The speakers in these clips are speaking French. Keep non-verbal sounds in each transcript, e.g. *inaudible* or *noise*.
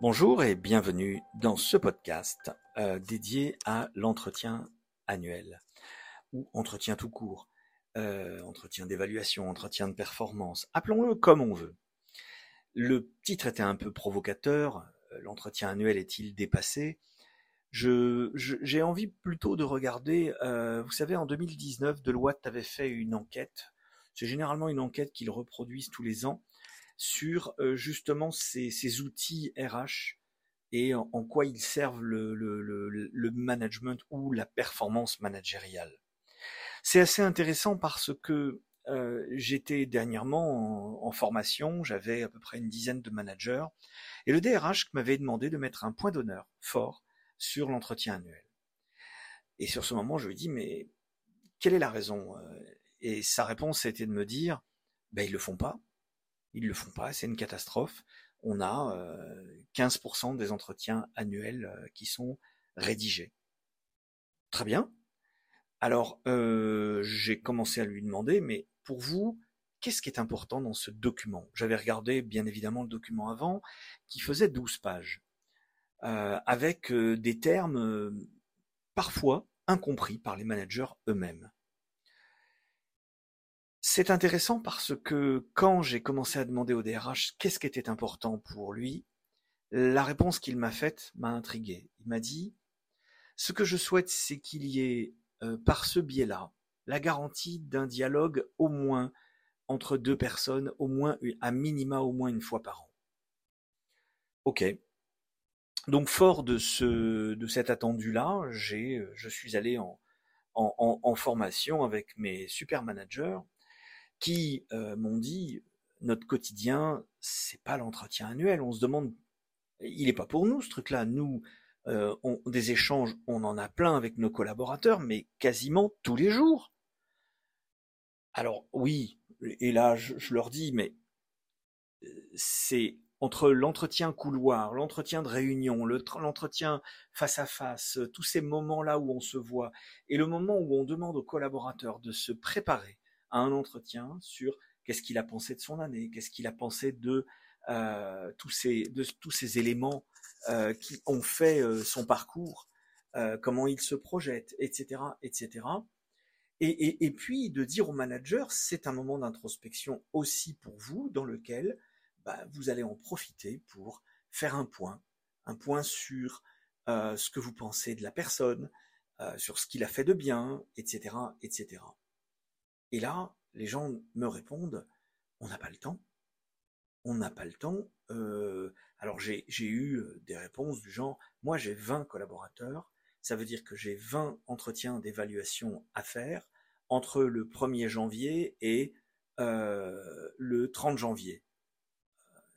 Bonjour et bienvenue dans ce podcast euh, dédié à l'entretien annuel. Ou entretien tout court, euh, entretien d'évaluation, entretien de performance, appelons-le comme on veut. Le titre était un peu provocateur, euh, l'entretien annuel est-il dépassé? Je, J'ai envie plutôt de regarder, vous savez, en 2019, Deloitte avait fait une enquête, c'est généralement une enquête qu'ils reproduisent tous les ans, sur justement ces, outils RH et en, quoi ils servent le, management ou la performance managériale. C'est assez intéressant parce que j'étais dernièrement en, formation, j'avais à peu près une dizaine de managers, et le DRH m'avait demandé de mettre un point d'honneur fort sur l'entretien annuel. Et sur ce moment, je lui dit, mais quelle est la raison? Et sa réponse était de me dire, ben ils le font pas, ils le font pas, c'est une catastrophe. On a 15% des entretiens annuels qui sont rédigés. Très bien. Alors, j'ai commencé à lui demander, mais pour vous, qu'est-ce qui est important dans ce document? J'avais regardé bien évidemment le document avant, qui faisait 12 pages, avec des termes parfois incompris par les managers eux-mêmes. C'est intéressant parce que quand j'ai commencé à demander au DRH qu'est-ce qui était important pour lui, la réponse qu'il m'a faite m'a intrigué. Il m'a dit ce que je souhaite, c'est qu'il y ait, euh, par ce biais-là, la garantie d'un dialogue au moins entre deux personnes, au moins à minima au moins une fois par an. Ok. Donc fort de ce de cet attendu-là, j'ai je suis allé en, formation avec mes super managers qui euh, m'ont dit notre quotidien, c'est pas l'entretien annuel. On se demande, il est pas pour nous ce truc-là. Nous, euh, on, des échanges, on en a plein avec nos collaborateurs, mais quasiment tous les jours. Alors oui, et là je, leur dis, mais euh, c'est entre l'entretien couloir, l'entretien de réunion, l'entretien face à face, tous ces moments-là où on se voit, et le moment où on demande aux collaborateurs de se préparer à un entretien sur qu'est-ce qu'il a pensé de son année, qu'est-ce qu'il a pensé de euh, tous ces de tous ces éléments euh, qui ont fait euh, son parcours, comment il se projette, etc., etc. Et, et, puis de dire au manager, c'est un moment d'introspection aussi pour vous, dans lequel bah, vous allez en profiter pour faire un point, un point sur ce que vous pensez de la personne, sur ce qu'il a fait de bien, etc., etc. Et là, les gens me répondent, on n'a pas le temps. On n'a pas le temps. Euh, alors j'ai eu euh, des réponses du genre, moi j'ai 20 collaborateurs, ça veut dire que j'ai 20 entretiens d'évaluation à faire entre le 1er janvier et euh, le 30 janvier.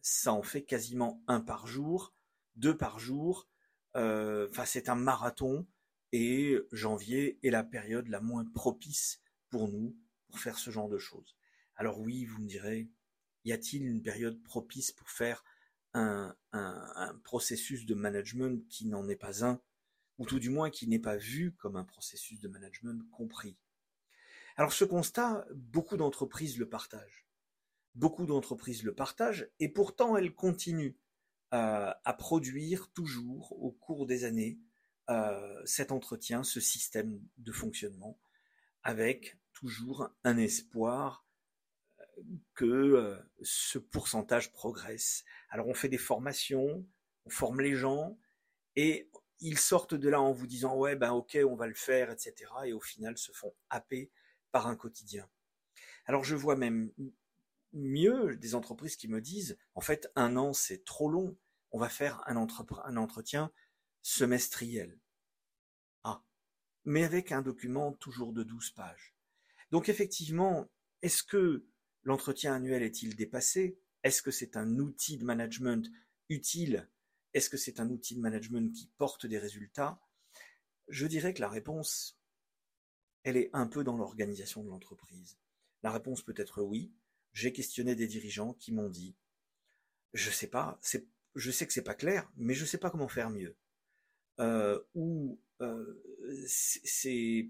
Ça en fait quasiment un par jour, deux par jour. Enfin, c'est un marathon et janvier est la période la moins propice pour nous faire ce genre de choses. Alors oui, vous me direz, y a-t-il une période propice pour faire un, processus de management qui n'en est pas un, ou tout du moins qui n'est pas vu comme un processus de management compris? Alors ce constat, beaucoup d'entreprises le partagent. Beaucoup d'entreprises le partagent, et pourtant elles continuent à, produire toujours au cours des années euh, cet entretien, ce système de fonctionnement, avec toujours un espoir euh, que euh, ce pourcentage progresse. Alors on fait des formations, on forme les gens, et ils sortent de là en vous disant ouais ben ok on va le faire, etc. Et au final se font happer par un quotidien. Alors je vois même mieux des entreprises qui me disent en fait un an c'est trop long, on va faire un, un entretien semestriel. Ah, mais avec un document toujours de 12 pages. Donc effectivement, est-ce que l'entretien annuel est-il dépassé? Est-ce que c'est un outil de management utile? Est-ce que c'est un outil de management qui porte des résultats? Je dirais que la réponse, elle est un peu dans l'organisation de l'entreprise. La réponse peut être oui. J'ai questionné des dirigeants qui m'ont dit, je sais pas, je sais que c'est pas clair, mais je sais pas comment faire mieux. Euh, ou euh, c'est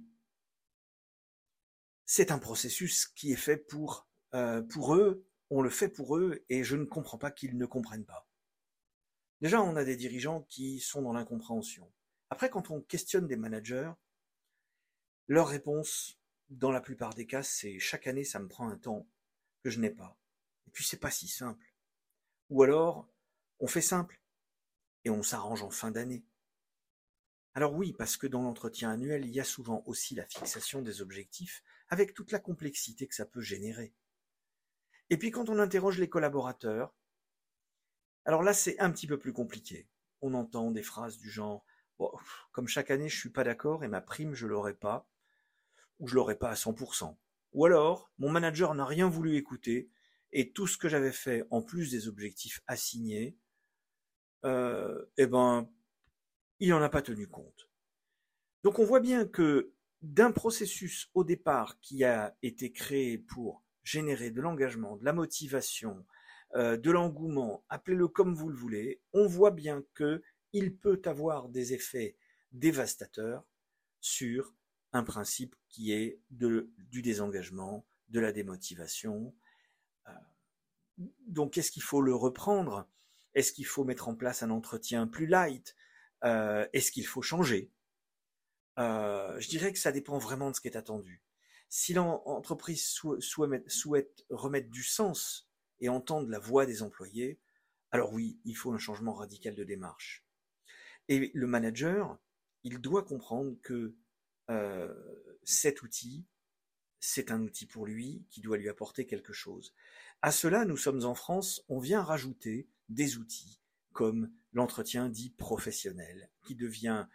c'est un processus qui est fait pour, euh, pour eux, on le fait pour eux, et je ne comprends pas qu'ils ne comprennent pas. Déjà, on a des dirigeants qui sont dans l'incompréhension. Après, quand on questionne des managers, leur réponse, dans la plupart des cas, c'est chaque année, ça me prend un temps que je n'ai pas. Et puis, c'est pas si simple. Ou alors, on fait simple et on s'arrange en fin d'année. Alors oui, parce que dans l'entretien annuel, il y a souvent aussi la fixation des objectifs, avec toute la complexité que ça peut générer. Et puis quand on interroge les collaborateurs, alors là c'est un petit peu plus compliqué. On entend des phrases du genre comme chaque année je suis pas d'accord et ma prime je l'aurai pas, ou je l'aurai pas à 100%. Ou alors, mon manager n'a rien voulu écouter et tout ce que j'avais fait en plus des objectifs assignés, euh, eh ben, il n'en a pas tenu compte. Donc on voit bien que d'un processus au départ qui a été créé pour générer de l'engagement, de la motivation, euh, de l'engouement, appelez-le comme vous le voulez, on voit bien que il peut avoir des effets dévastateurs sur un principe qui est du désengagement, de la démotivation. Euh, donc est-ce qu'il faut le reprendre? Est-ce qu'il faut mettre en place un entretien plus light? Euh, est-ce qu'il faut changer? Euh, Je dirais que ça dépend vraiment de ce qui est attendu. Si l'entreprise souhaite remettre du sens et entendre la voix des employés, alors oui, il faut un changement radical de démarche. Et le manager, il doit comprendre que euh, cet outil, c'est un outil pour lui qui doit lui apporter quelque chose. À cela, nous sommes en France, on vient rajouter des outils comme l'entretien dit professionnel, qui devient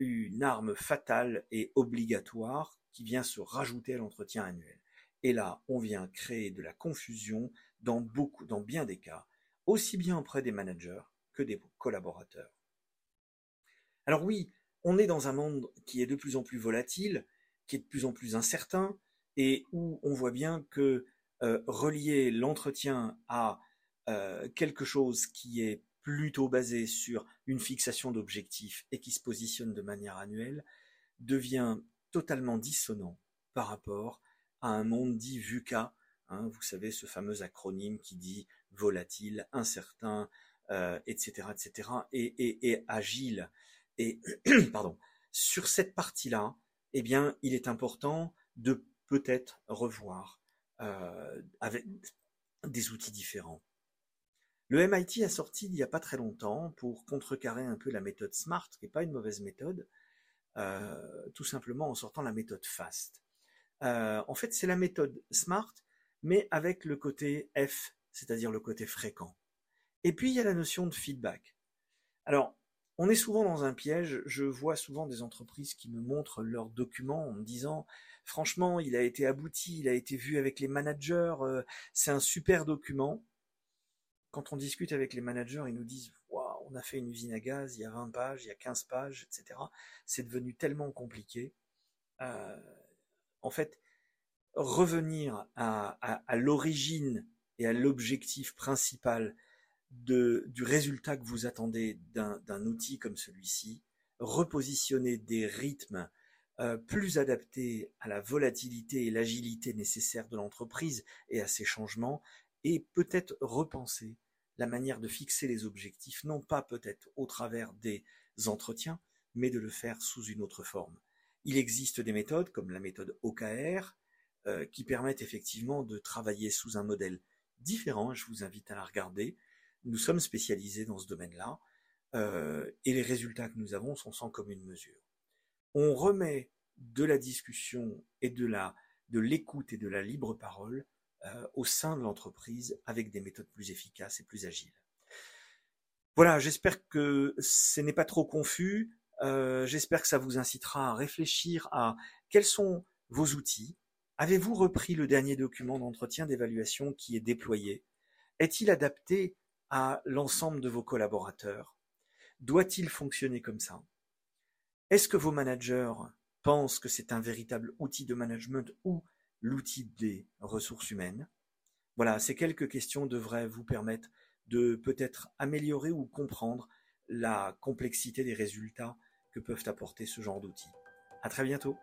une arme fatale et obligatoire qui vient se rajouter à l'entretien annuel. Et là, on vient créer de la confusion dans beaucoup, dans bien des cas, aussi bien auprès des managers que des collaborateurs. Alors oui, on est dans un monde qui est de plus en plus volatile, qui est de plus en plus incertain, et où on voit bien que euh, relier l'entretien à euh, quelque chose qui est plutôt basé sur une fixation d'objectifs et qui se positionne de manière annuelle, devient totalement dissonant par rapport à un monde dit VUCA, hein, vous savez, ce fameux acronyme qui dit volatile, incertain, etc., euh, etc., et, et, agile. Et *clears throat* pardon, sur cette partie-là, eh bien, il est important de peut-être revoir euh, avec des outils différents. Le MIT a sorti il n'y a pas très longtemps, pour contrecarrer un peu la méthode SMART, qui n'est pas une mauvaise méthode, euh, tout simplement en sortant la méthode FAST. Euh, en fait, c'est la méthode SMART, mais avec le côté F, c'est-à-dire le côté fréquent. Et puis, il y a la notion de feedback. Alors, on est souvent dans un piège. Je vois souvent des entreprises qui me montrent leurs documents en me disant, franchement, il a été abouti, il a été vu avec les managers, euh, c'est un super document quand on discute avec les managers, ils nous disent Waouh, on a fait une usine à gaz, il y a 20 pages, il y a 15 pages, etc. C'est devenu tellement compliqué. Euh, en fait, revenir à, l'origine et à l'objectif principal du résultat que vous attendez d'un outil comme celui-ci, repositionner des rythmes euh, plus adaptés à la volatilité et l'agilité nécessaires de l'entreprise et à ses changements, et peut-être repenser la manière de fixer les objectifs, non pas peut-être au travers des entretiens, mais de le faire sous une autre forme. Il existe des méthodes comme la méthode OKR euh, qui permettent effectivement de travailler sous un modèle différent. Je vous invite à la regarder. Nous sommes spécialisés dans ce domaine-là euh, et les résultats que nous avons sont sans commune mesure. On remet de la discussion et de la de l'écoute et de la libre parole euh, au sein de l'entreprise avec des méthodes plus efficaces et plus agiles. Voilà, j'espère que ce n'est pas trop confus. Euh, j'espère que ça vous incitera à réfléchir à quels sont vos outils. Avez-vous repris le dernier document d'entretien d'évaluation qui est déployé? Est-il adapté à l'ensemble de vos collaborateurs? Doit-il fonctionner comme ça? Est-ce que vos managers pensent que c'est un véritable outil de management ou l'outil des ressources humaines. Voilà, ces quelques questions devraient vous permettre de peut-être améliorer ou comprendre la complexité des résultats que peuvent apporter ce genre d'outils. À très bientôt.